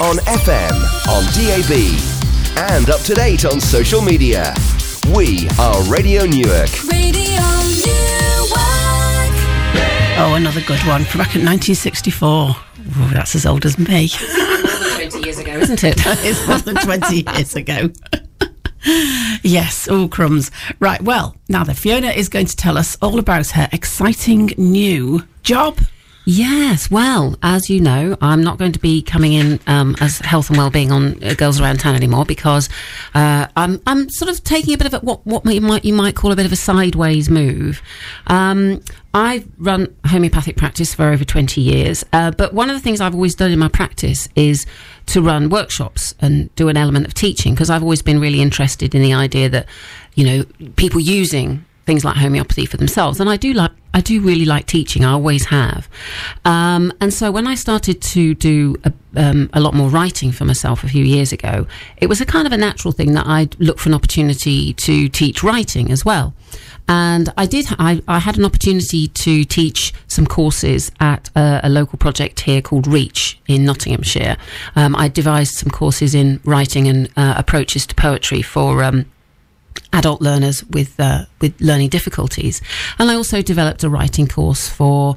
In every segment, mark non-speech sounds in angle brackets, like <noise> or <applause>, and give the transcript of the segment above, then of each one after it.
on FM, on DAB, and up to date on social media. We are Radio Newark. Radio Newark. Oh, another good one from back in 1964. Oh, that's as old as me. 20 years ago, isn't it? <laughs> it's more than 20 years ago. <laughs> yes, all crumbs. Right, well, now the Fiona is going to tell us all about her exciting new job. Yes, well, as you know, I'm not going to be coming in um, as health and well-being on uh, Girls Around Town anymore because uh, I'm I'm sort of taking a bit of a, what what you might you might call a bit of a sideways move. Um, I've run homeopathic practice for over 20 years, uh, but one of the things I've always done in my practice is to run workshops and do an element of teaching because I've always been really interested in the idea that you know people using things like homeopathy for themselves. And I do like, I do really like teaching. I always have. Um, and so when I started to do a, um, a, lot more writing for myself a few years ago, it was a kind of a natural thing that I'd look for an opportunity to teach writing as well. And I did, I, I had an opportunity to teach some courses at a, a local project here called Reach in Nottinghamshire. Um, I devised some courses in writing and uh, approaches to poetry for um, adult learners with uh, with learning difficulties. And I also developed a writing course for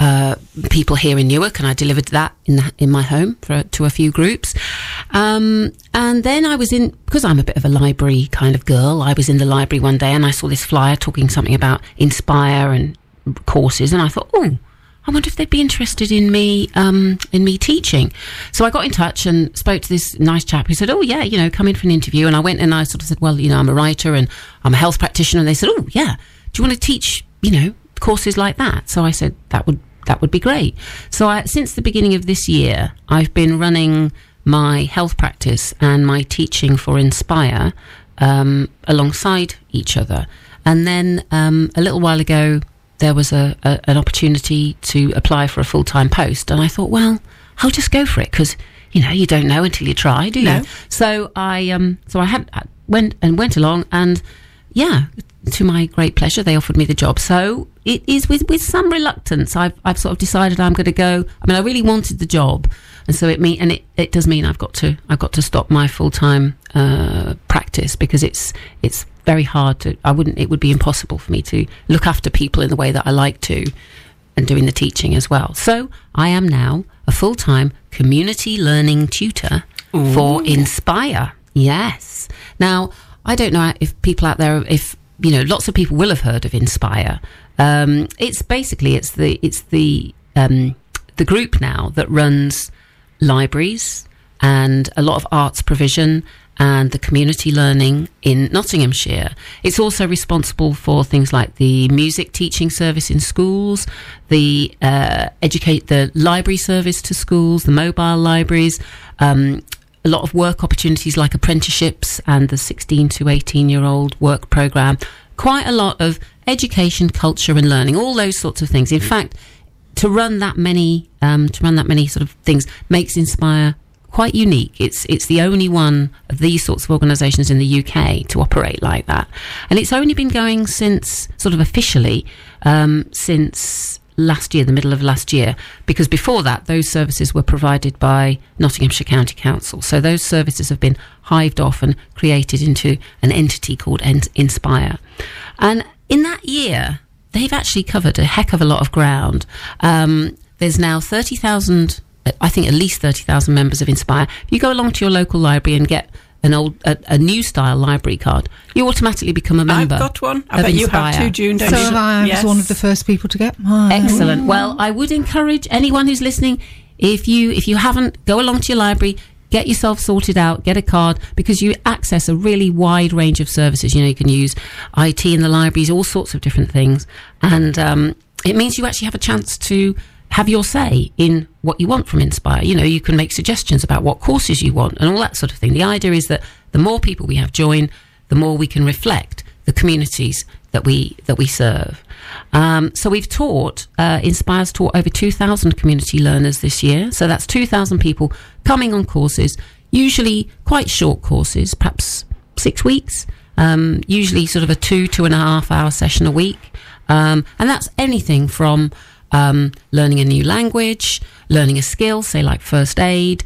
uh, people here in Newark, and I delivered that in the, in my home for, to a few groups. Um, and then I was in because I'm a bit of a library kind of girl. I was in the library one day and I saw this flyer talking something about Inspire and courses, and I thought, oh. I wonder if they'd be interested in me um, in me teaching. So I got in touch and spoke to this nice chap who said, "Oh yeah, you know, come in for an interview." And I went and I sort of said, "Well, you know, I'm a writer and I'm a health practitioner." And they said, "Oh yeah, do you want to teach, you know, courses like that?" So I said, "That would that would be great." So I, since the beginning of this year, I've been running my health practice and my teaching for Inspire um, alongside each other. And then um, a little while ago, there was a, a, an opportunity to apply for a full time post, and I thought, well, I'll just go for it because you know you don't know until you try, do you? No. So I um so I had I went and went along, and yeah, to my great pleasure, they offered me the job. So it is with with some reluctance. I've I've sort of decided I'm going to go. I mean, I really wanted the job, and so it mean and it, it does mean I've got to I've got to stop my full time uh, practice because it's it's very hard to. I wouldn't. It would be impossible for me to look after people in the way that I like to, and doing the teaching as well. So I am now a full time community learning tutor for Inspire. Yes. Now I don't know if people out there, if you know, lots of people will have heard of Inspire. Um, it's basically it's the it's the um, the group now that runs libraries and a lot of arts provision and the community learning in Nottinghamshire. It's also responsible for things like the music teaching service in schools, the uh, educate the library service to schools, the mobile libraries. Um, a lot of work opportunities like apprenticeships and the 16 to 18 year old work program. Quite a lot of education, culture, and learning. All those sorts of things. In fact, to run that many, um, to run that many sort of things makes Inspire quite unique. It's it's the only one of these sorts of organisations in the UK to operate like that, and it's only been going since sort of officially um, since last year, the middle of last year, because before that, those services were provided by Nottinghamshire County Council. So those services have been hived off and created into an entity called Inspire, and in that year, they've actually covered a heck of a lot of ground. Um, there's now thirty thousand I think at least 30,000 members of Inspire. If you go along to your local library and get an old, a, a new style library card, you automatically become a member. I've got one. I of bet you have too, June. Don't So you? have I. I Yes. was one of the first people to get mine. Excellent. Well, I would encourage anyone who's listening, if you if you haven't, go along to your library, get yourself sorted out, get a card because you access a really wide range of services. You know, you can use IT in the libraries, all sorts of different things, and um, it means you actually have a chance to have your say in what you want from Inspire. You know, you can make suggestions about what courses you want and all that sort of thing. The idea is that the more people we have join, the more we can reflect the communities that we that we serve. Um, so we've taught uh, Inspire's taught over two thousand community learners this year. So that's two thousand people coming on courses, usually quite short courses, perhaps six weeks. Um, usually sort of a two two and a half hour session a week, um, and that's anything from um, learning a new language, learning a skill, say like first aid,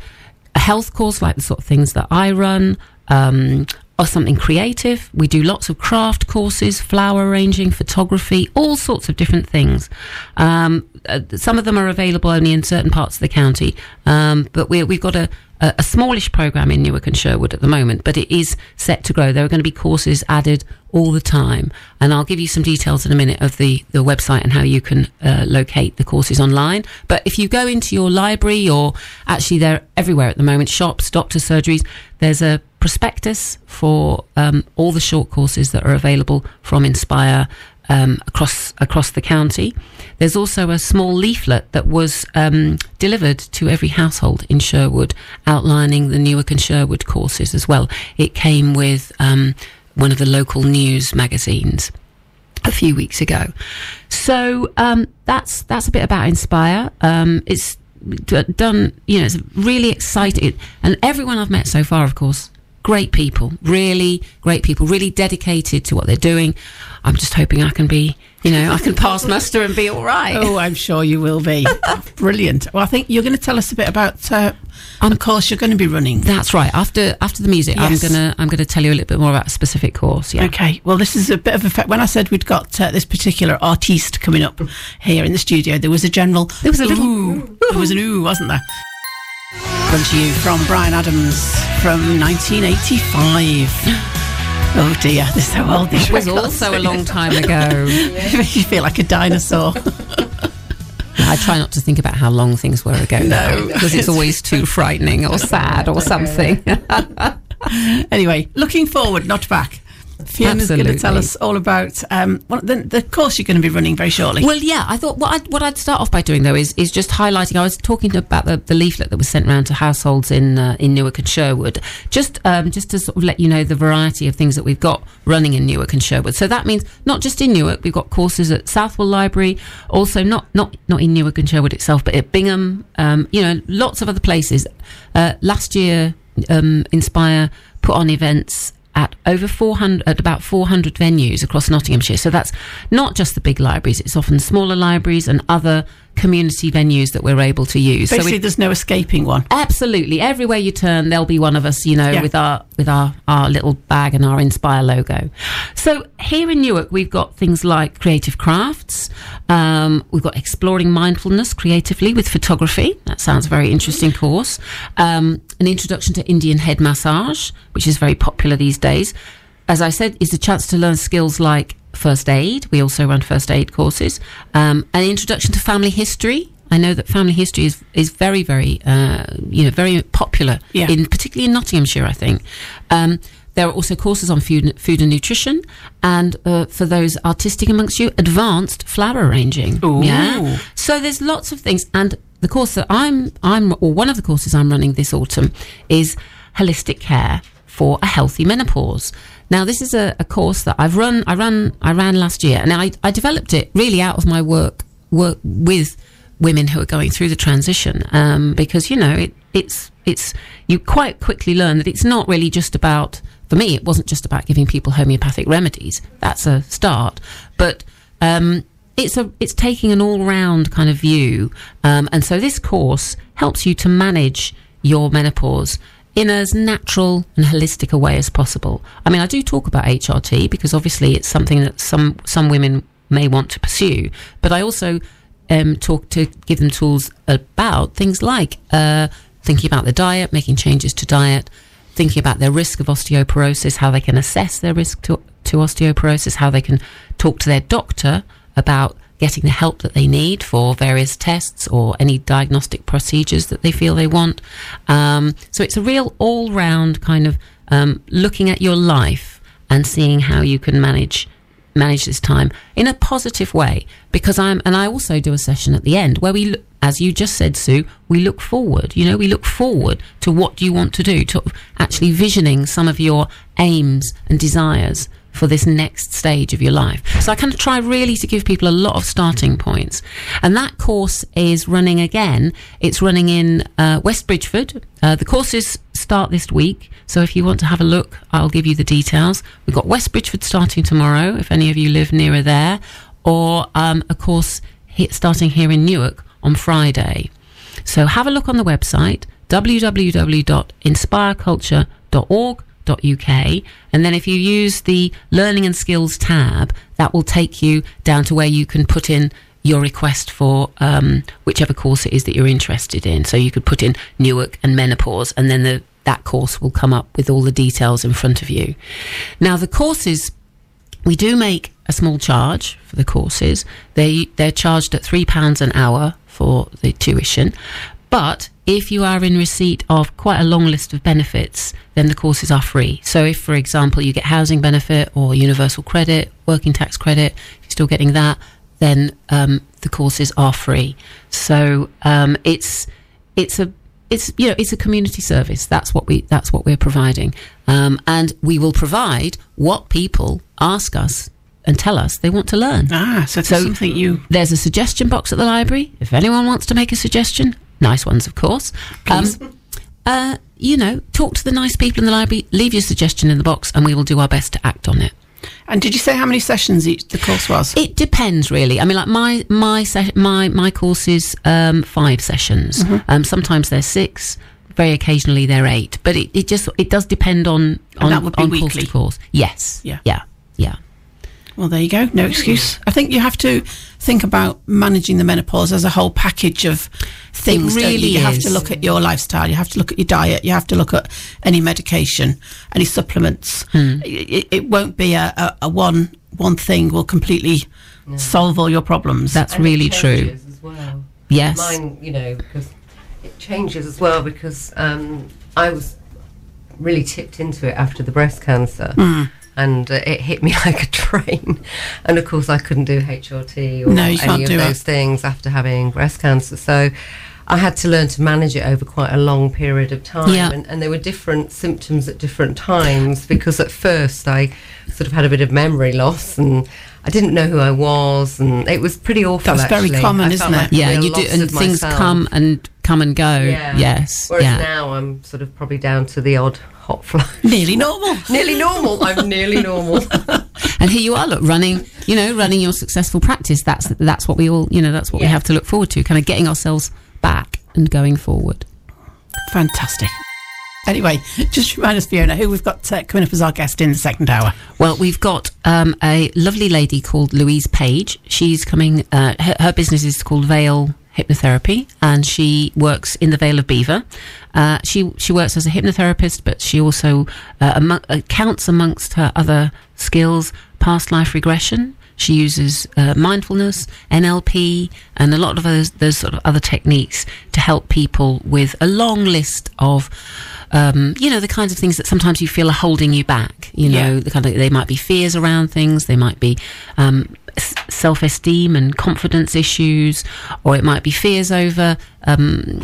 a health course like the sort of things that I run, um, or something creative. We do lots of craft courses, flower arranging, photography, all sorts of different things. Um, uh, some of them are available only in certain parts of the county, um, but we, we've got a, a, a smallish program in Newark and Sherwood at the moment, but it is set to grow. There are going to be courses added all the time, and I'll give you some details in a minute of the, the website and how you can uh, locate the courses online. But if you go into your library, or actually they're everywhere at the moment, shops, doctor surgeries, there's a prospectus for um, all the short courses that are available from Inspire um, across across the county. There's also a small leaflet that was um, delivered to every household in Sherwood, outlining the Newark and Sherwood courses as well. It came with um, one of the local news magazines a few weeks ago. So um, that's that's a bit about Inspire. Um, it's done, you know, it's really exciting, and everyone I've met so far, of course, great people, really great people, really dedicated to what they're doing. I'm just hoping I can be, you know, I can pass muster and be all right. Oh, I'm sure you will be. <laughs> Brilliant. Well, I think you're going to tell us a bit about uh, the course you're going to be running. That's right. After after the music, Yes. I'm gonna I'm gonna tell you a little bit more about a specific course. Yeah. Okay. Well, this is a bit of a fact. When I said we'd got uh, this particular artiste coming up here in the studio, there was a general. There was a little- ooh. There was an ooh, wasn't there? Come to you from Bryan Adams from 1985. <laughs> Oh dear, they're so old these It was also a long time ago. <laughs> You feel like a dinosaur. <laughs> I try not to think about how long things were ago. No. because it's always too frightening or sad or something. anyway, looking forward, not back. Fiona's going to tell us all about um, what, the, the course you're going to be running very shortly. Well, yeah, I thought what I'd, what I'd start off by doing though is is just highlighting. I was talking about the, the leaflet that was sent around to households in uh, in Newark and Sherwood, just um, just to sort of let you know the variety of things that we've got running in Newark and Sherwood. So that means not just in Newark, we've got courses at Southwell Library, also not not not in Newark and Sherwood itself, but at Bingham. Um, you know, lots of other places. Uh, last year, um, Inspire put on events at over 400 at about 400 venues across Nottinghamshire. So that's not just the big libraries it's often smaller libraries and other community venues that we're able to use. So Basically, we, there's no escaping one. absolutely. Everywhere you turn there'll be one of us you know Yeah. with our with our our little bag and our inspire logo. So here in newark we've got things like creative crafts. Um, we've got exploring mindfulness creatively with photography. That sounds a very interesting course. Um, an introduction to indian head massage which is very popular these days. As I said, is a chance to learn skills like first aid. We also run first aid courses. Um, an introduction to family history. I know that family history is is very very uh, you know very popular Yeah. in particularly in Nottinghamshire. I think. Um, there are also courses on food, food and nutrition, and uh, for those artistic amongst you, advanced flower arranging. Ooh. Yeah. So there's lots of things, and the course that I'm I'm or one of the courses I'm running this autumn is holistic care for a healthy menopause. Now, this is a, a course that I've run. I ran. I ran last year, and I, I developed it really out of my work work with women who are going through the transition, um, because you know it, it's it's you quite quickly learn that it's not really just about. For me, it wasn't just about giving people homeopathic remedies. That's a start, but um, it's a it's taking an all round kind of view, um, and so this course helps you to manage your menopause in as natural and holistic a way as possible. I mean, I do talk about HRT because obviously it's something that some some women may want to pursue, but I also um, talk to give them tools about things like uh, thinking about the diet, making changes to diet, thinking about their risk of osteoporosis, how they can assess their risk to, to osteoporosis, how they can talk to their doctor about getting the help that they need for various tests or any diagnostic procedures that they feel they want. Um, so it's a real all round kind of um, looking at your life and seeing how you can manage manage this time in a positive way because I'm and I also do a session at the end where we as you just said Sue we look forward you know we look forward to what you want to do to actually visioning some of your aims and desires for this next stage of your life. So I kind of try really to give people a lot of starting points. And that course is running again. It's running in uh, West Bridgford. Uh, the courses start this week. So if you want to have a look, I'll give you the details. We've got West Bridgford starting tomorrow, if any of you live nearer there, or um, a course starting here in Newark on Friday. So have a look on the website www.inspireculture.org.uk. And then if you use the Learning and Skills tab, that will take you down to where you can put in your request for um, whichever course it is that you're interested in. So you could put in Newark and menopause, and then the, that course will come up with all the details in front of you. Now, the courses we do make a small charge for the courses. They they're charged at three pounds an hour for the tuition, but if you are in receipt of quite a long list of benefits, then the courses are free. So, if for example you get housing benefit or universal credit, working tax credit, if you're still getting that, then um, the courses are free. So um, it's it's a it's you know it's a community service. That's what we that's what we're providing, um, and we will provide what people ask us and tell us they want to learn. Ah, so So- something you. There's a suggestion box at the library. If anyone wants to make a suggestion, nice ones, of course. Please. Um, uh, you know, talk to the nice people in the library. Leave your suggestion in the box, and we will do our best to act on it. And did you say how many sessions each the course was? It depends, really. I mean, like my my se- my my course is um, five sessions. Mm-hmm. Um, sometimes they're six. Very occasionally they're eight. But it, it just it does depend on And on, that would be on course to course. Yes. Yeah. Yeah. Yeah. Well, there you go. No excuse. I think you have to think about managing the menopause as a whole package of things. don't you? really you have to look at your lifestyle. You have to look at your diet. You have to look at any medication, any supplements. Hmm. It, it won't be a, a, a one one thing will completely solve all your problems. That's And it really true. changes As well. Yes. Mine, you know, because it changes as well because um, I was really tipped into it after the breast cancer. Hmm. And uh, it hit me <laughs> like a train, and of course I couldn't do HRT or No, any of do it. those things after having breast cancer. So I had to learn to manage it over quite a long period of time, Yeah. and, and there were different symptoms at different times. Because at first I sort of had a bit of memory loss, and I didn't know who I was, and it was pretty awful. That's very common, I isn't it? like yeah, you do, and things myself. come and come and go. Yeah. Yes. Whereas yeah. now I'm sort of probably down to the odd hot flush. <laughs> nearly normal. <laughs> nearly normal. I'm nearly normal. <laughs> and here you are, look, running, you know, running your successful practice. That's that's what we all, you know, that's what we have to look forward to, kind of getting ourselves back and going forward. Fantastic. Anyway, just remind us, Fiona, who we've got uh, coming up as our guest in the second hour. Well, we've got um, a lovely lady called Louise Page. She's coming. Uh, her, her business is called Vale Hypnotherapy, and she works in the Vale of Belvoir. Uh, she she works as a hypnotherapist, but she also uh, amo- uh, counts amongst her other skills past life regression. She uses uh, mindfulness, NLP, and a lot of those, those sort of other techniques to help people with a long list of, um, you know, the kinds of things that sometimes you feel are holding you back. You know, Yeah. the kind of they might be fears around things, they might be um, s- self-esteem and confidence issues, or it might be fears over um,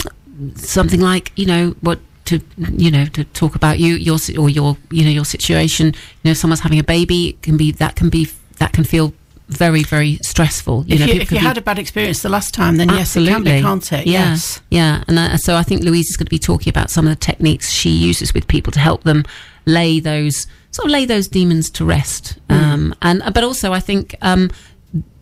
something like you know what to you know to talk about you your or your you know your situation. You know, someone's having a baby, it can be that can be that can feel very very stressful. You if know, you, if you be- had a bad experience the last time, then yes, it can be, can't it? yeah, Yes. yeah. And so I think Louise is going to be talking about some of the techniques she uses with people to help them lay those sort of lay those demons to rest. Mm. Um, and but also I think. Um,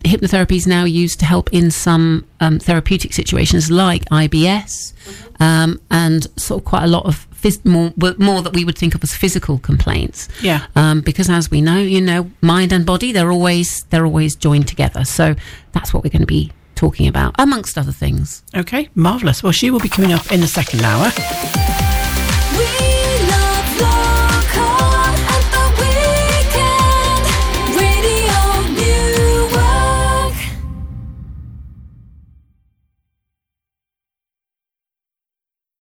Hypnotherapy is now used to help in some um, therapeutic situations like IBS, um, and sort of quite a lot of phys- more, more that we would think of as physical complaints. Yeah. Um, because as we know, you know, mind and body they're always they're always joined together. So that's what we're going to be talking about, amongst other things. Okay, marvellous. Well, she will be coming up in the second hour.